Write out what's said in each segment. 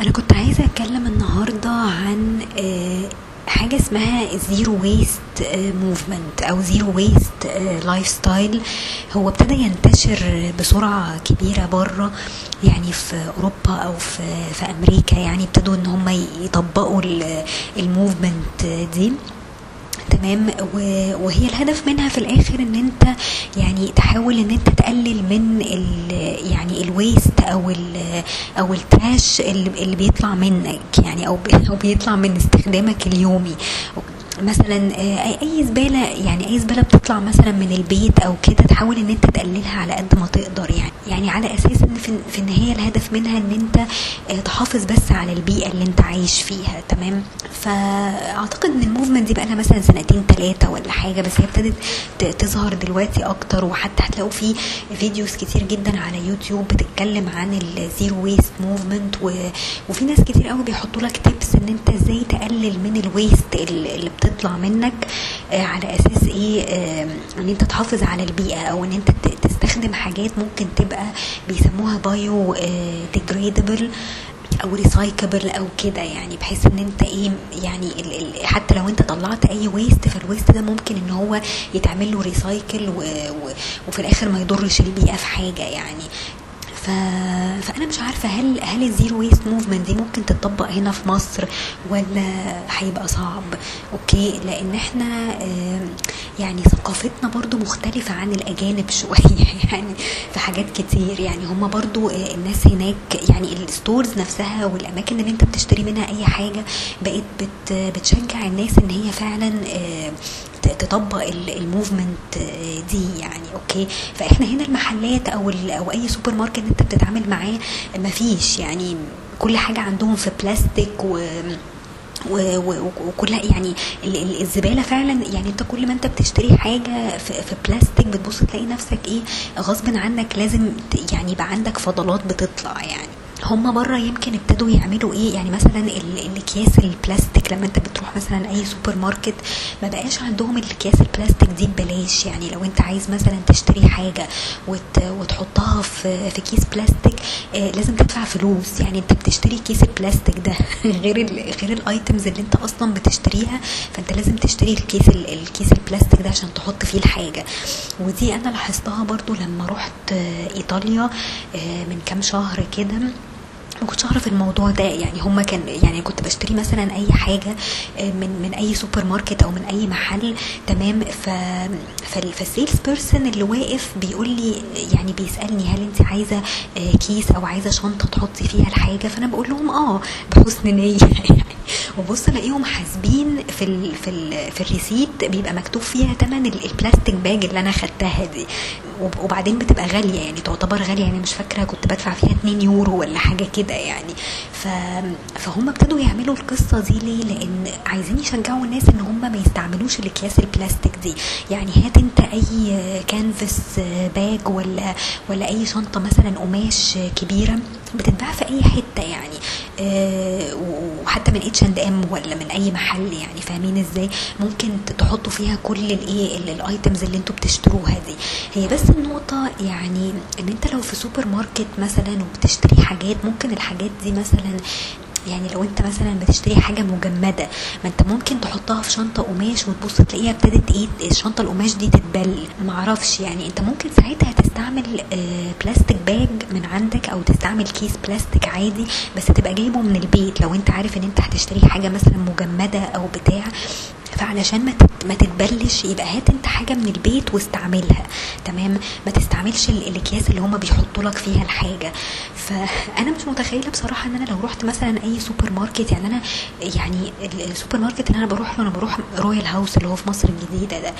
أنا كنت عايزة أتكلم النهارده عن آه، حاجة اسمها zero waste movement أو zero waste lifestyle هو ابتدى ينتشر بسرعة كبيرة بره يعني في أوروبا أو في في أمريكا يعني ابتدوا إن هم يطبقوا ال movement دي. تمام؟ وهي الهدف منها في الآخر إن أنت يعني تحاول إن أنت تقلل من يعني ال waste أو ال أو ال trash اللي, بيطلع منك يعني أو بيطلع من استخدامك اليومي. مثلا آه، أي زبالة يعني أي زبالة بتطلع مثلا من البيت أو كده تحاول إن أنت تقللها على قد ما تقدر يعني. يعني على أساس إن في, النهاية الهدف منها إن أنت آه، تحافظ بس على البيئة اللي أنت عايش فيها تمام؟ فأعتقد إن ال movement دي بقى لها مثلا سنتين ثلاثة ولا حاجة بس هي ابتدت تظهر دلوقتي أكتر. وحتى هتلاقوا في videos كتير جدا على يوتيوب بتتكلم عن ال zero waste movement وفي ناس كتير قوي بيحطوا لك tips إن أنت إزاي تقلل من ال waste ال- اللي بتطلع منك آه، على أساس إيه إن أنت تحافظ على البيئة أو إن أنت تستخدم حاجات ممكن تبقى بيسموها biodegradable أو recyclable أو كده يعني بحيث إن أنت إيه يعني ال ال حتى لو أنت طلعت أي waste فال waste ده ممكن إن هو يتعمل له recycle وفي الآخر ما يضرش البيئه في حاجة يعني. فأنا مش عارفة هل هل ال zero waste movement دي ممكن تطبق هنا في مصر ولا هيبقى صعب okay لأن إحنا آم، يعني ثقافتنا برضو مختلفة عن الأجانب شوية. يعني في حاجات كتير. يعني هم برضو آه، الناس هناك يعني ال stores نفسها والأماكن اللي انت بتشتري منها أي حاجة بقت بت... بتشجع الناس إن هي فعلا آه، تطبق ال movement دي. يعني okay؟ فإحنا هنا المحلات أو أو أي سوبر ماركت انت بتتعامل معاه مفيش. يعني كل حاجة عندهم في بلاستيك و- وكلها يعني ال- ال- الزبالة فعلا يعني انت كل ما انت بتشتري حاجة في, بلاستيك بتبص تلاقي نفسك إيه غصب عنك لازم يعني يبقى عندك فضلات بتطلع يعني. هما بره يمكن ابتدوا يعملوا إيه يعني مثلا ال- الأكياس البلاستيك لما انت بتروح مثلا أي سوبر ماركت ما بقاش عندهم الأكياس البلاستيك دي ببلاش. يعني لو انت عايز مثلا تشتري حاجة وت وتحطها في في كيس بلاستيك آه لازم تدفع فلوس. يعني انت بتشتري كيس البلاستيك ده غير ال غير ال items اللي انت أصلا بتشتريها فانت لازم تشتري الكيس ال- الكيس البلاستيك ده عشان تحط فيه الحاجة. ودي أنا لاحظتها برضو لما رحت آه، إيطاليا آه، من كام شهر كده. ما كنتش أعرف الموضوع ده. يعني هما كان يعني كنت بشتري مثلا أي حاجة آه، من من أي سوبر ماركت أو من أي محل تمام؟ ف فال- فال sales person اللي واقف بيقول لي يعني بيسألني هل أنت عايزة آه، كيس أو عايزة شنطة تحطي فيها الحاجة؟ فأنا بقول لهم آه بحسن نية. يعني وبص ألاقيهم حاسبين في ال في ال في ال receipt بيبقى مكتوب فيها تمن ال- البلاستيك bag اللي أنا خدتها دي. وبعدين بتبقى غالية يعني تعتبر غالية يعني مش فاكرة كنت بدفع فيها 2 يورو ولا حاجة كده يعني. ف فهم ابتدوا يعملوا القصة دي ليه؟ لأن عايزين يشجعوا الناس إن هم ما يستعملوش الأكياس البلاستيك دي. يعني هات أنت أي canvas bag ولا ولا أي شنطة مثلا قماش كبيرة بتتباع في أي حتة يعني. آه، وحتى من اتش اند ام ولا من أي محل يعني فاهمين إزاي؟ ممكن تحطوا فيها كل الايه ال- ال items اللي أنتوا بتشتروها دي. هي بس النقطة يعني إن أنت لو في سوبر ماركت مثلا وبتشتري حاجات ممكن الحاجات دي مثلا يعني لو انت مثلا بتشتري حاجة مجمدة ما انت ممكن تحطها في شنطة قماش وتبص تلاقيها ابتدت إيه الشنطه القماش دي تتبل. معرفش يعني انت ممكن ساعتها تستعمل آه، plastic bag من عندك أو تستعمل كيس بلاستيك عادي بس تبقى جايبه من البيت. لو انت عارف ان انت هتشتري حاجة مثلا مجمدة أو بتاع فعلشان ما ما تتبلش يبقى هات انت حاجة من البيت واستعملها. تمام؟ ما تستعملش ال- الأكياس اللي هما بيحطوا لك فيها الحاجة. فأنا مش متخيلة بصراحة إن أنا لو رحت مثلا أي سوبر ماركت يعني أنا يعني ال- السوبر ماركت اللي أنا بروح له أنا بروح Royal House اللي هو في مصر الجديدة ده.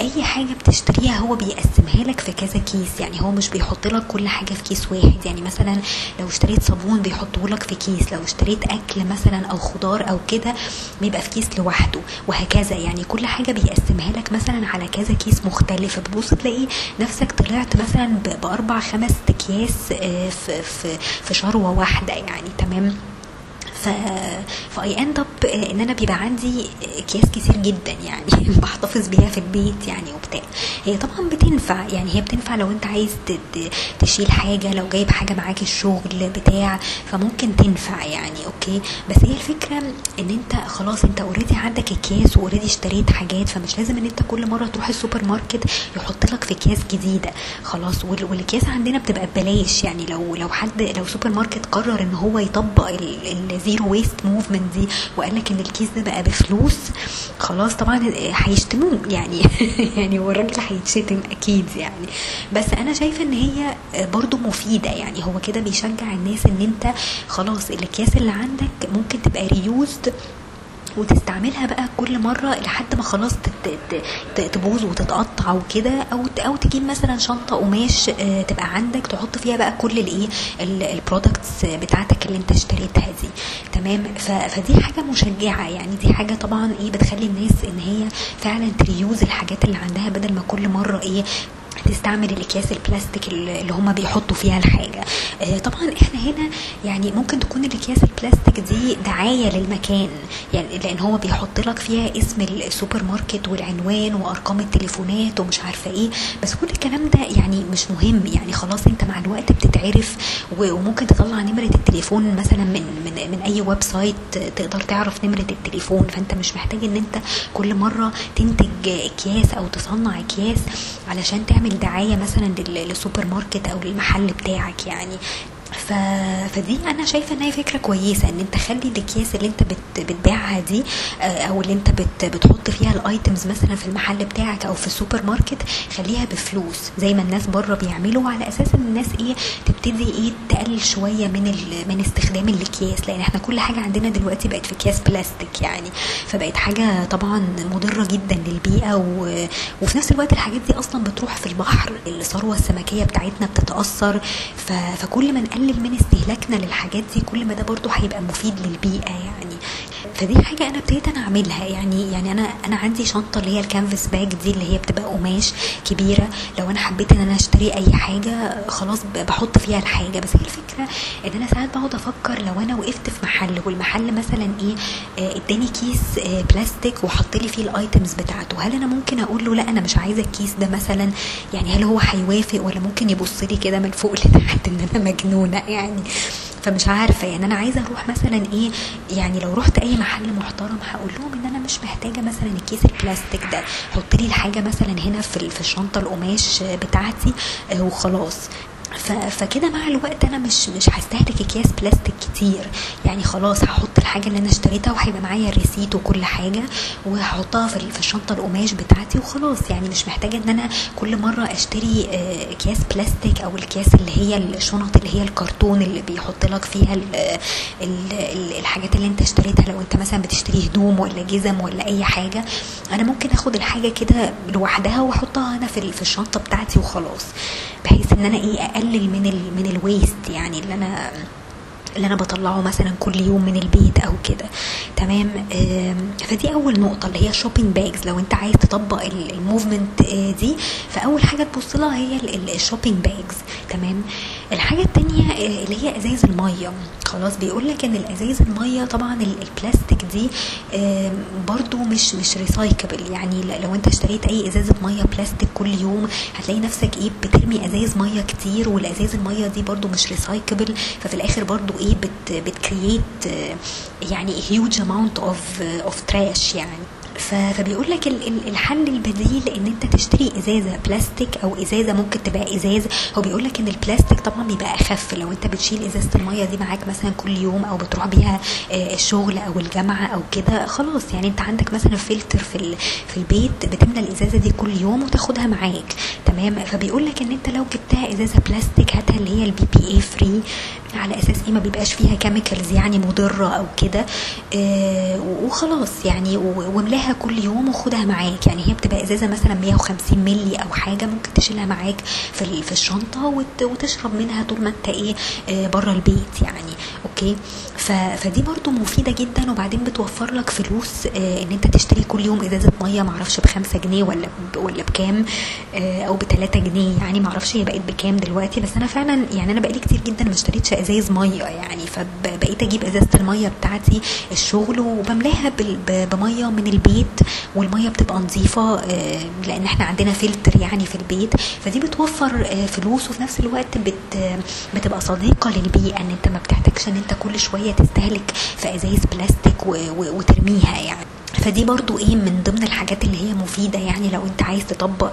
أي حاجة بتشتريها هو بيقسمها لك في كذا كيس. يعني هو مش بيحط لك كل حاجة في كيس واحد. يعني مثلا لو اشتريت صابون بيحطه لك في كيس. لو اشتريت أكل مثلا أو خضار أو كده بيبقى في كيس لوحده. وهكذا. يعني كل حاجة بيقسمها لك مثلا على كذا كيس مختلف بتبص تلاقي نفسك طلعت مثلا بأربع خمس أكياس آه، في في في شروة واحدة يعني. تمام؟ ف I end up إن أنا بيبقى عندي أكياس كتير جدا يعني. بحتفظ بيها في البيت يعني وبتاع. هي طبعا بتنفع يعني هي بتنفع لو أنت عايز تشيل حاجة لو جايب حاجة معاك الشغل بتاع فممكن تنفع يعني أوكي؟ بس هي الفكرة إن أنت خلاص أنت already عندك أكياس و already اشتريت حاجات فمش لازم إن أنت كل مرة تروح السوبر ماركت يحط لك في أكياس جديدة. خلاص وال- والأكياس عندنا بتبقى ببلاش يعني. لو لو حد لو سوبر ماركت قرر إن هو يطبق ال zero waste movement دي وقال لك إن الكيس ده بقى بفلوس خلاص طبعا هيشتموه يعني يعني هو الراجل هيتشتم أكيد يعني. بس أنا شايفة إن هي برضو مفيدة يعني. هو كده بيشجع الناس إن أنت خلاص الأكياس اللي عندك ممكن تبقى reused وتستعملها بقى كل مرة لحد ما خلاص تبوظ وتتقطع وكده أو أو تجيب مثلا شنطة قماش آه، تبقى عندك تحط فيها بقى كل الايه ال products بتاعتك اللي أنت اشتريتها دي. تمام؟ فدي حاجة مشجعة يعني دي حاجة طبعا إيه بتخلي الناس إن هي فعلا ت reuse الحاجات اللي عندها بدل ما كل مرة إيه تستعمل الأكياس البلاستيك اللي هم بيحطوا فيها الحاجة. آه، طبعا إحنا هنا يعني ممكن تكون الأكياس البلاستيك دي دعاية للمكان. يعني لأن هو بيحط لك فيها اسم السوبر ماركت والعنوان وأرقام التليفونات ومش عارفة إيه. بس كل الكلام ده يعني مش مهم. يعني خلاص أنت مع الوقت بتتعرف وممكن تطلع نمرة التليفون مثلا من من من أي website تقدر تعرف نمرة التليفون. فأنت مش محتاج إن أنت كل مرة تنتج أكياس أو تصنع أكياس علشان تعمل دعايه مثلا لل- للسوبر ماركت أو للمحل بتاعك يعني. ف... فدي أنا شايفة ان هي فكرة كويسة إن أنت خلي الأكياس اللي أنت بت... بتبيعها دي آه، أو اللي أنت بت... بتحط فيها ال items مثلا في المحل بتاعك أو في السوبر ماركت خليها بفلوس زي ما الناس بره بيعملوا على أساس إن الناس إيه تبتدي إيه تقلل شوية من ال... من استخدام الأكياس لأن إحنا كل حاجة عندنا دلوقتي بقت في أكياس بلاستيك يعني فبقت حاجة طبعا مضرة جدا للبيئة و... وفي نفس الوقت الحاجات دي أصلا بتروح في البحر الثروة السمكية بتاعتنا بتتأثر ف... فكل ما نقلل من استهلاكنا للحاجات دي كل ما ده برضو هيبقى مفيد للبيئة يعني. فدي حاجة أنا ابتديت أنا أعملها. يعني يعني أنا أنا عندي شنطة اللي هي ال canvas bag دي اللي هي بتبقى قماش كبيرة. لو أنا حبيت إن أنا أشتري أي حاجة خلاص بحط فيها الحاجة. بس هي الفكرة إن أنا ساعات بقعد أفكر لو أنا وقفت في محل والمحل مثلا إيه آه، إداني كيس آه، بلاستيك وحط لي فيه ال items بتاعته هل أنا ممكن أقول له لأ أنا مش عايزة الكيس ده مثلا؟ يعني هل هو هيوافق ولا ممكن يبص لي كده من فوق لتحت إن أنا مجنونة؟ يعني فمش عارفة يعني أنا عايزة أروح مثلا إيه يعني لو رحت أي محل محترم هقول لهم إن أنا مش محتاجة مثلا الكيس البلاستيك ده. حط لي الحاجة مثلا هنا في في الشنطة القماش بتاعتي آه، وخلاص. فكده مع الوقت أنا مش مش هستهلك اكياس بلاستيك كتير. يعني خلاص هحط الحاجة اللي أنا اشتريتها وهيبقى معايا ال receipt وكل حاجة وهحطها في ال- في الشنطة القماش بتاعتي وخلاص. يعني مش محتاجة ان أنا كل مرة اشتري آه، اكياس بلاستيك أو الاكياس اللي هي الشنط اللي هي الكرتون اللي بيحط لك فيها ال ال ال الحاجات اللي انت اشتريتها. لو انت مثلا بتشتري هدوم ولا جزم ولا اي حاجة أنا ممكن اخد الحاجة كده لوحدها واحطها أنا في ال- في الشنطة بتاعتي وخلاص. بحيث ان أنا إيه اقلل من ال من ال waste يعني اللي أنا اللي أنا بطلعه مثلا كل يوم من البيت أو كده. تمام؟ فدي أول نقطة اللي هي shopping bags لو أنت عايز تطبق ال- ال movement آه، دي فأول حاجة تبص لها هي ال shopping bags تمام؟ الحاجة التانية آه، اللي هي إزايز المية. خلاص بيقول لك إن الإزايز المية طبعا ال- البلاستيك دي برضو مش مش recyclable يعني لو أنت اشتريت أي ازازه مية بلاستيك كل يوم هتلاقي نفسك إيه بترمي إزايز مية كتير والإزايز المية دي برضو مش recyclable ففي الآخر برضو إيه بت بت create يعني huge amount of of trash يعني. فبيقول لك ال- ال- الحل البديل إن أنت تشتري إزازة بلاستيك أو إزازة ممكن تبقى إزاز. هو بيقول لك إن البلاستيك طبعا بيبقى أخف. لو أنت بتشيل إزازة المية دي معاك مثلا كل يوم أو بتروح بيها آه، الشغل أو الجامعة أو كده خلاص. يعني أنت عندك مثلا فلتر في في البيت بتملى الإزازة دي كل يوم وتاخدها معاك. تمام؟ فبيقول لك إن أنت لو جبتها إزازة بلاستيك هاتها اللي هي ال BPA free على أساس إيه؟ ما بيبقاش فيها chemicals يعني مضرة أو كده. آه، وخلاص يعني واملاها كل يوم وخدها معاك. يعني هي بتبقى إزازة مثلا 150 مللي أو حاجة ممكن تشيلها معاك في في الشنطة وت- وتشرب منها طول ما أنت إيه؟ بره البيت يعني. okay. فدي برضو مفيدة جدا وبعدين بتوفر لك فلوس آه إن أنت تشتري كل يوم إزازة مية معرفش بخمسة جنيه ولا. ولا بكام آه أو بتلاتة جنيه يعني معرفش هي بقت بكام دلوقتي بس أنا فعلا يعني أنا بقالي كتير جدا ما اشتريتش إزايز مية يعني فبقيت أجيب إزازة المية بتاعتي الشغل وبملاها. بمية من البيت والمية بتبقى نظيفة آه لأن إحنا عندنا فلتر يعني في البيت فدي بتوفر فلوس وفي نفس الوقت بت... بتبقى صديقة للبيئة إن أنت ما بتحتاجش إن أنت كل شوية تستهلك في أزايز بلاستيك. وترميها يعني فدي برضو إيه من ضمن الحاجات اللي هي مفيدة يعني لو أنت عايز تطبق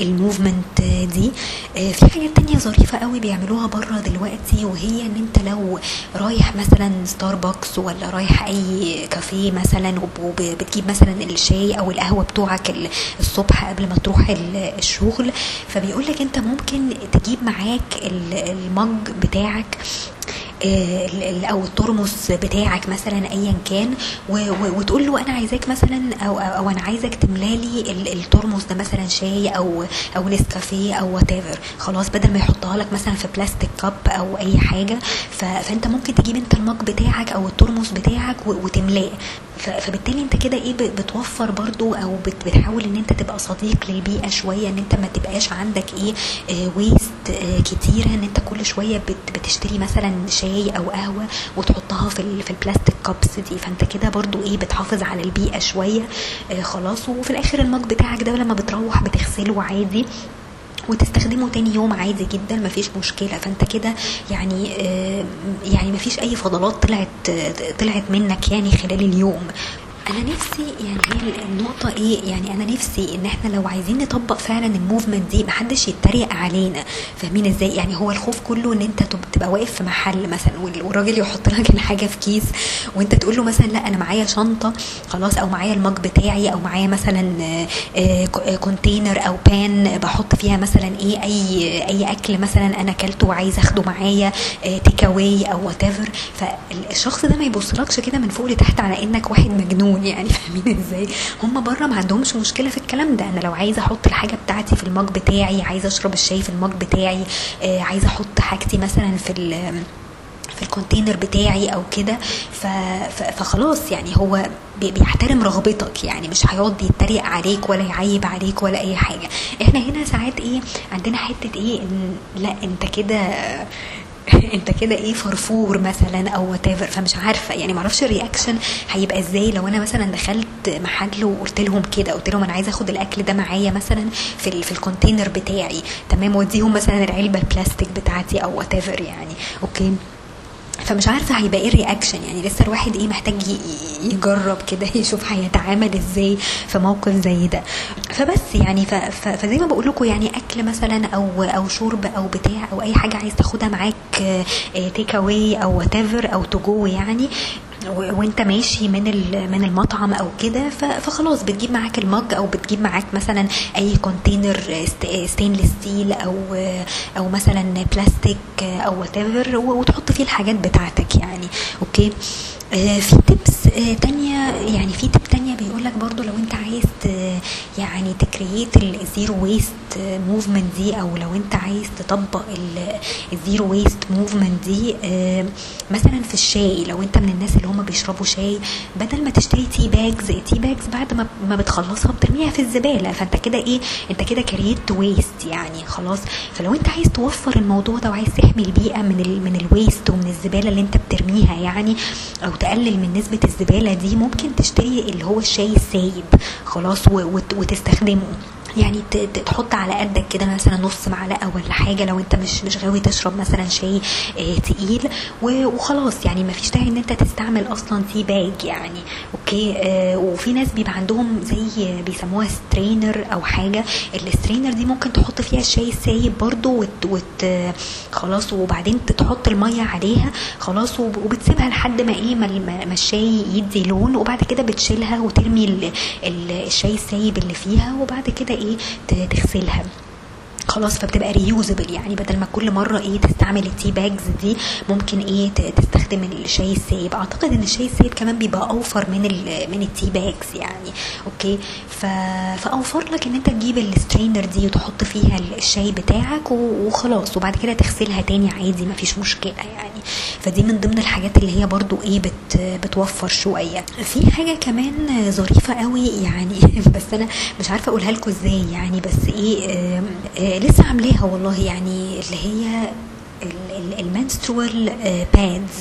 ال movement دي في حاجات تانية ظريفة قوي بيعملوها بره دلوقتي وهي إن أنت لو رايح مثلا ستاربكس ولا رايح أي كافيه مثلا وبتجيب مثلا الشاي أو القهوة بتوعك الصبح قبل ما تروح الشغل فبيقول لك أنت ممكن تجيب معاك ال mug بتاعك أو الترمس بتاعك مثلا ايا كان وتقول له أنا عايزاك مثلا أو أو أنا عايزك تملالي الترمس ده مثلا شاي أو أو نسكافيه أو what خلاص بدل ما يحطها لك مثلا في plastic cup أو أي حاجة. فأنت ممكن تجيب أنت ال mug بتاعك أو الترمس بتاعك وتملاه. فبالتالي أنت كده إيه بتوفر برضو أو بتحاول إن أنت تبقى صديق للبيئه شوية إن أنت ما تبقاش عندك إيه آه ويست آه كتيرة إن أنت كل شوية بتشتري مثلا شاي أو قهوة وتحطها في في البلاستيك كابس دي. فأنت كده برضو إيه بتحافظ على البيئة شوية. آه خلاص. وفي الآخر المج بتاعك ده لما بتروح بتغسله عادي وتستخدمه تاني يوم عادي جدا مفيش مشكلة. فأنت كده يعني آه يعني مفيش أي فضلات طلعت طلعت منك يعني خلال اليوم. أنا نفسي يعني هي النقطة إيه؟ يعني أنا نفسي إن إحنا لو عايزين نطبق فعلا ال movement دي محدش يتريق علينا. فاهمين إزاي؟ يعني هو الخوف كله إن أنت تبقى واقف في محل مثلا والراجل يحط لك الحاجة في كيس وأنت تقول له مثلا لأ أنا معايا شنطة خلاص أو معايا ال mug بتاعي أو معايا مثلا container أو بان بحط فيها مثلا إيه؟ أي أي أكل مثلا أنا أكلته وعايز أخده معايا take away أو what فالشخص ده ما يبصلكش كده من فوق لتحت على إنك واحد مجنون. مجنون يعني فاهمين إزاي؟ هم بره ما عندهمش مشكلة في الكلام ده. أنا لو عايزة أحط الحاجة بتاعتي في ال mug بتاعي عايزة أشرب الشاي في ال mug بتاعي آه عايزة أحط حاجتي مثلا في في ال container بتاعي أو كده فخلاص يعني هو بيحترم رغبتك يعني مش هيقعد يتريق عليك ولا يعيب عليك ولا أي حاجة. إحنا هنا ساعات إيه عندنا حتة إيه إن لأ أنت كده انت كده إيه فرفور مثلا أو what فمش عارفة يعني معرفش ال reaction هيبقى إزاي لو أنا مثلا دخلت محل وقلت لهم كده قلت لهم أنا عايزة آخد الأكل ده معايا مثلا في في ال container بتاعي. تمام؟ وأديهم مثلا العلبة البلاستيك بتاعتي أو what يعني. okay؟ فمش عارفة هيبقى إيه ال reaction يعني لسه الواحد إيه محتاج يجرب كده يشوف هيتعامل إزاي في موقف زي ده. فبس يعني فزي ما بقول لكم يعني أكل مثلا أو أو شرب أو بتاع أو أي حاجة عايز تاخدها معاك take away أو what أو to go يعني وانت ماشي من من المطعم أو كده فخلاص بتجيب معاك ال mug أو بتجيب معاك مثلا أي container stainless steel أو أو مثلا بلاستيك أو what وتحط فيه الحاجات بتاعتك يعني okay؟ في tips تانية يعني في tips تانية بيقول لك برضو لو انت عايز يعني ت create ال zero waste movement دي أو لو أنت عايز تطبق ال zero waste movement دي مثلا في الشاي لو أنت من الناس اللي هم بيشربوا شاي بدل ما تشتري tea bags tea bags بعد ما بتخلصها بترميها في الزبالة. فأنت كده إيه؟ أنت كده create waste يعني خلاص. فلو أنت عايز توفر الموضوع ده وعايز تحمي البيئة من ال من ال waste ومن الزبالة اللي أنت بترميها يعني أو تقلل من نسبة الزبالة دي ممكن تشتري اللي هو الشاي السايب خلاص وتستخدمه. يعني تحط على قدك كده مثلا نص معلقة ولا حاجة لو انت مش مش غاوي تشرب مثلا شاي آه تقيل وخلاص يعني ما فيش داعي ان انت تستعمل أصلا tea bag يعني okay؟ آه وفي ناس بيبقى عندهم زي بيسموها strainer أو حاجة. ال strainer دي ممكن تحط فيها الشاي السايب برضو وت, وت خلاص وبعدين تحط المية عليها خلاص وبتسيبها لحد ما إيه ما الشاي يدي لون وبعد كده بتشيلها وترمي ال ال الشاي السايب اللي فيها وبعد كده إيه تغسلها خلاص فبتبقى reusable يعني بدل ما كل مرة إيه تستعمل ال tea bags دي ممكن إيه تستخدم الشاي السايب. أعتقد إن الشاي السايب كمان بيبقى أوفر من من ال tea bags يعني. okay. فأوفر لك إن أنت تجيب ال strainer دي وتحط فيها الشاي بتاعك وخلاص. وبعد كده تغسلها تاني عادي مفيش مشكلة يعني. فدي من ضمن الحاجات اللي هي برضو إيه بت بتوفر شوية. في حاجة كمان ظريفة قوي يعني بس أنا مش عارفة أقولها لكم إزاي يعني. بس إيه لسه عاملاها والله يعني اللي هي ال menstrual pads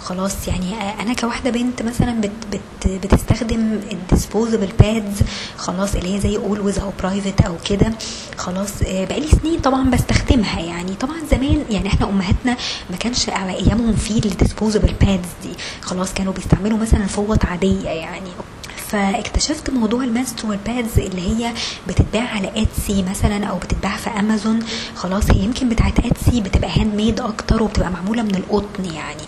خلاص يعني أنا كواحدة بنت مثلا بت بت بتستخدم ال disposable pads خلاص اللي هي زي Always أو Private أو كده. خلاص بقالي سنين طبعا بستخدمها يعني طبعا زمان يعني إحنا أمهاتنا ما كانش على أيامهم في ال disposable pads دي. خلاص كانوا بيستعملوا مثلا فوط عادية يعني. فاكتشفت موضوع ال menstrual pads اللي هي بتتباع على Etsy مثلا أو بتتباع في امازون خلاص هي يمكن بتاعت Etsy بتبقى handmade أكتر وبتبقى معمولة من القطن يعني.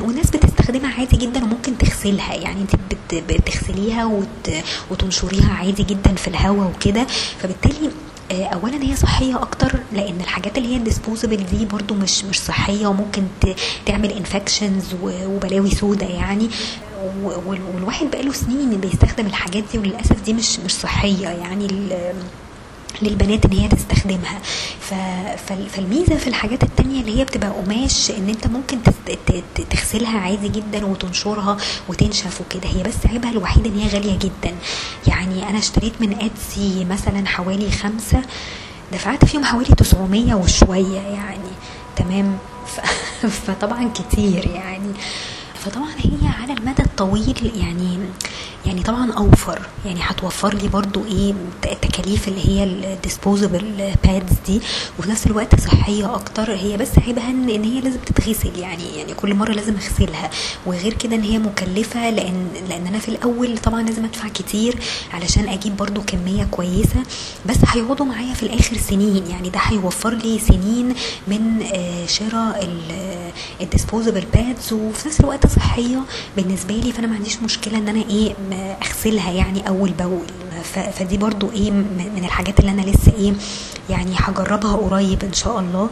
والناس بتستخدمها عادي جدا وممكن تغسلها يعني. انت بتغسليها وت... وتنشريها عادي جدا في الهواء وكده. فبالتالي اولا هي صحية أكتر لأن الحاجات اللي هي ال disposable دي برضو مش مش صحية وممكن تعمل infections وبلاوي سودا يعني. والواحد بقاله سنين بيستخدم الحاجات دي وللأسف دي مش مش صحية يعني للبنات إن هي تستخدمها. فالميزة في الحاجات التانية اللي هي بتبقى قماش إن أنت ممكن تغسلها عادي جدا وتنشرها وتنشف وكده. هي بس عيبها الوحيد إن هي غالية جدا. يعني أنا اشتريت من Etsy مثلا حوالي خمسة دفعت فيهم حوالي 900 وشوية يعني. تمام؟ فطبعا كتير يعني. فطبعا هي على المدى الطويل يعني يعني طبعا أوفر. يعني هتوفر لي برضو إيه التكاليف اللي هي ال disposable pads دي. وفي نفس الوقت صحية أكتر. هي بس عيبها ان هي لازم تتغسل. يعني يعني كل مرة لازم أغسلها. وغير كده إن هي مكلفة لأن لأن أنا في الأول طبعا لازم أدفع كتير علشان أجيب برضو كمية كويسة. بس هيقعدوا معايا في الآخر سنين. يعني ده هيوفر لي سنين من شراء ال disposable pads وفي نفس الوقت صحية بالنسبة لي. فأنا ما عنديش مشكلة إن أنا إيه أغسلها يعني أول بأول. فدي برضو إيه من الحاجات اللي أنا لسه إيه يعني هجربها قريب إن شاء الله.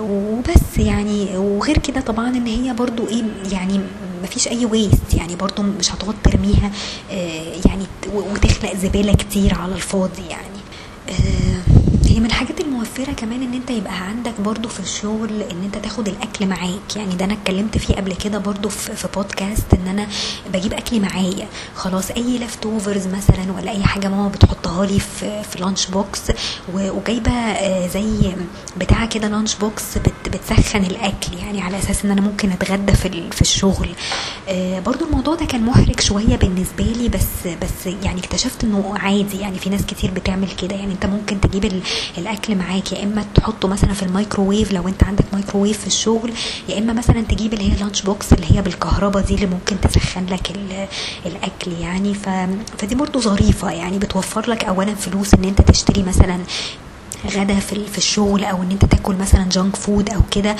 وبس يعني. وغير كده طبعا إن هي برضو إيه يعني مفيش أي waste يعني برضو مش هتقعد ترميها يعني وتخلق زبالة كتير على الفاضي يعني. هي من الحاجات الموفرة كمان إن أنت يبقى عندك برضو في الشغل إن أنت تاخد الأكل معاك. يعني ده أنا اتكلمت فيه قبل كده برضو في, بودكاست إن أنا بجيب أكل معايا. خلاص أي leftovers مثلا ولا أي حاجة ماما بتحطها لي في, في lunch box وجايبة زي بتاع كده lunch box بتسخن الأكل. يعني على أساس إن أنا ممكن أتغدى في, في الشغل. برضو الموضوع ده كان محرج شوية بالنسبة لي بس بس يعني اكتشفت إنه عادي. يعني في ناس كتير بتعمل كده. يعني أنت ممكن تجيب الأكل معاك يا إما تحطه مثلا في الميكروويف لو أنت عندك ميكروويف في الشغل يا إما مثلا تجيب اللي هي lunch box اللي هي بالكهرباء دي اللي ممكن تسخن لك الأكل يعني. ف... فدي برضو ظريفة يعني بتوفر لك اولا فلوس إن أنت تشتري مثلا غدا في في الشغل أو إن أنت تاكل مثلا junk food أو كده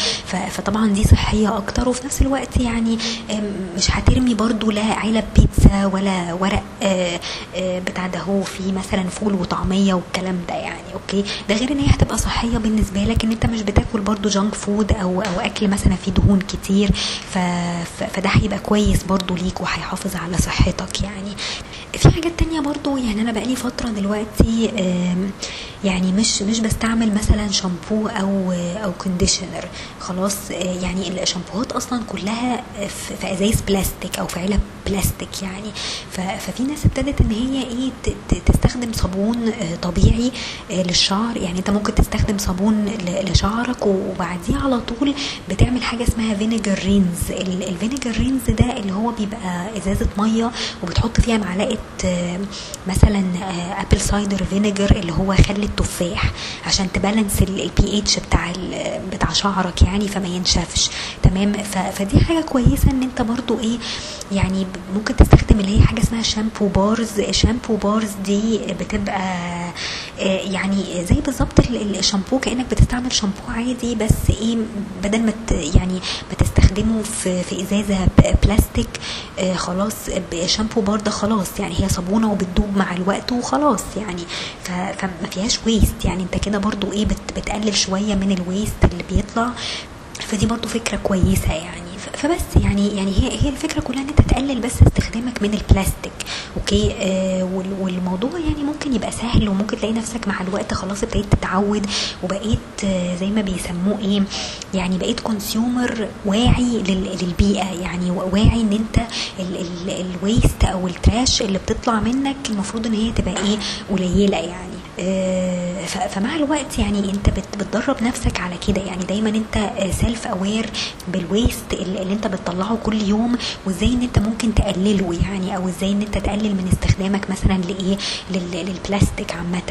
فطبعا دي صحية أكتر. وفي نفس الوقت يعني مش هترمي برضو لا علب بيتزا ولا ورق بتاع ده هو في مثلا فول وطعمية والكلام ده يعني okay؟ ده غير إن هي هتبقى صحية بالنسبة لك إن أنت مش بتاكل برضو junk food أو أو أكل مثلا فيه دهون كتير فده هيبقى كويس برضو ليك وهيحافظ على صحتك يعني. في حاجات تانية برضو يعني أنا بقالي فترة دلوقتي يعني مش مش بستعمل مثلا شامبو أو أو conditioner خلاص يعني الشامبوهات أصلا كلها في أزايز بلاستيك أو في علب بلاستيك يعني. ففي ناس ابتدت إن هي إيه تستخدم صابون طبيعي للشعر. يعني أنت ممكن تستخدم صابون لشعرك وبعديه على طول بتعمل حاجة اسمها vinegar rinse ال vinegar rinse ده اللي هو بيبقى إزازة مية وبتحط فيها معلقة مثلا apple cider vinegar اللي هو خل التفاح عشان ت balance ال pH بتاع بتاع شعرك يعني فما ينشفش. تمام؟ فدي حاجة كويسة إن أنت برضو إيه يعني ممكن تستخدم اللي هي حاجة اسمها shampoo bars shampoo bars دي بتبقى يعني زي بالظبط الشامبو كأنك بتستعمل شامبو عادي بس إيه بدل ما يعني ما بستخدمه في في ازازه بلاستيك آه خلاص شامبو برده خلاص. يعني هي صابونة وبتدوب مع الوقت وخلاص يعني. فما فيهاش waste يعني انت كده برضو إيه بت بتقلل شوية من ال waste اللي بيطلع. فدي برضو فكرة كويسة يعني. فبس يعني يعني هي هي الفكرة كلها إن أنت تقلل بس استخدامك من البلاستيك okay؟ آه وال- والموضوع يعني ممكن يبقى سهل وممكن تلاقي نفسك مع الوقت خلاص ابتديت تتعود وبقيت آه زي ما بيسموه إيه يعني بقيت consumer واعي لل- للبيئة يعني واعي إن أنت ال waste أو ال trash اللي بتطلع منك المفروض إن هي تبقى إيه قليلة يعني. فمع الوقت يعني انت بت- بتدرب نفسك على كده. يعني دايما انت self aware بال waste اللي انت بتطلعه كل يوم وازاي ان انت ممكن تقلله يعني أو إزاي ان انت تقلل من استخدامك مثلا لإيه؟ لل- للبلاستيك عامة.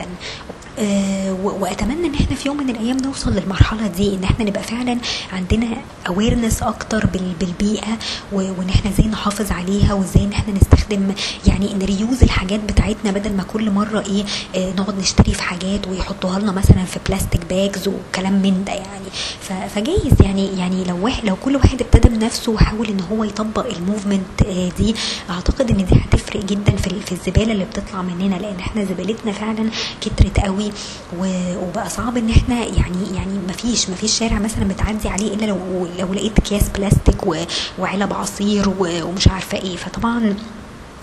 آه، وأتمنى إن إحنا في يوم من الأيام نوصل للمرحلة دي إن إحنا نبقى فعلا عندنا awareness أكتر بال- بالبيئة وإن إحنا إزاي نحافظ عليها وازاي إن إحنا نستخدم يعني ن reuse الحاجات بتاعتنا بدل ما كل مرة إيه؟ آه، نقعد نشتري في حاجات ويحطوها لنا مثلا في plastic bags وكلام من ده يعني. فجايز يعني يعني لو واحد لو كل واحد ابتدى بنفسه وحاول إن هو يطبق ال movement آه، دي أعتقد إن دي هتفرق جدا في في الزبالة اللي بتطلع مننا لأن إحنا زبالتنا فعلا كترت قوي وبقى صعب إن إحنا يعني يعني ما فيش ما فيش شارع مثلا بتعدي عليه إلا لو لو لقيت أكياس بلاستيك وعلب عصير ومش عارفة إيه. فطبعا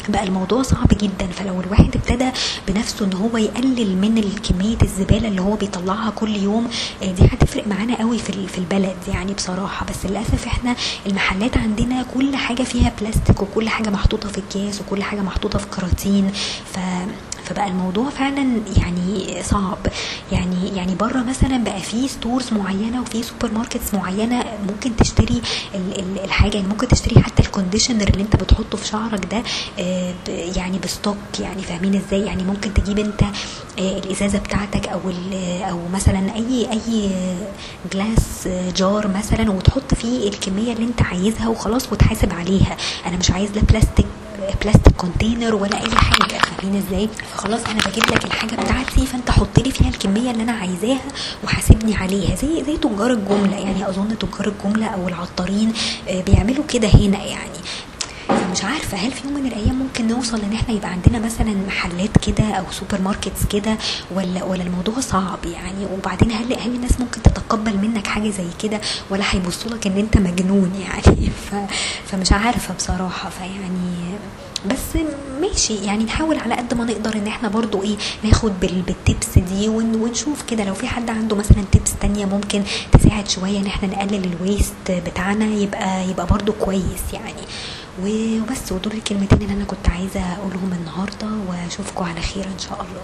بقى الموضوع صعب جدا. فلو الواحد ابتدى بنفسه إن هو يقلل من كميه الزبالة اللي هو بيطلعها كل يوم آه، دي هتفرق معانا قوي في في البلد يعني بصراحة. بس للأسف إحنا المحلات عندنا كل حاجة فيها بلاستيك وكل حاجة محطوطة في اكياس وكل حاجة محطوطة في كراتين. ف فبقى الموضوع فعلا يعني صعب. يعني يعني بره مثلا بقى في stores معينة وفي supermarkets معينة ممكن تشتري ال- ال- الحاجة. يعني ممكن تشتري حتى ال conditioner اللي انت بتحطه في شعرك ده آه، يعني بستوك. يعني فاهمين إزاي؟ يعني ممكن تجيب انت آه، الإزازة بتاعتك أو أو مثلا أي أي glass jar مثلا وتحط فيه الكمية اللي انت عايزها وخلاص وتحاسب عليها. أنا مش عايز لا plastic plastic container ولا أي حاجة. فاهمين إزاي فخلاص أنا بجيب لك الحاجة بتاعتي فأنت حط لي فيها الكمية اللي أنا عايزاها وحاسبني عليها. زي زي تجار الجملة. يعني أظن تجار الجملة أو العطارين آه، بيعملوا كده هنا يعني. فمش عارفة هل في يوم من الأيام ممكن نوصل إن إحنا يبقى عندنا مثلا محلات كده أو supermarkets كده ولا ولا الموضوع صعب يعني؟ وبعدين هل هل الناس ممكن تتقبل منك حاجة زي كده ولا هيبصوا لك إن أنت مجنون يعني؟ ف فمش عارفة بصراحة فيعني بس ماشي يعني نحاول على قد ما نقدر إن إحنا برضو إيه ناخد بال- بالتبس دي ون- ونشوف كده لو في حد عنده مثلا تبس تانية ممكن تساعد شوية إن إحنا نقلل الويست بتاعنا يبقى يبقى برضو كويس يعني. وبس ودول الكلمتين اللي أنا كنت عايزة أقولهم النهاردة واشوفكم على خير إن شاء الله.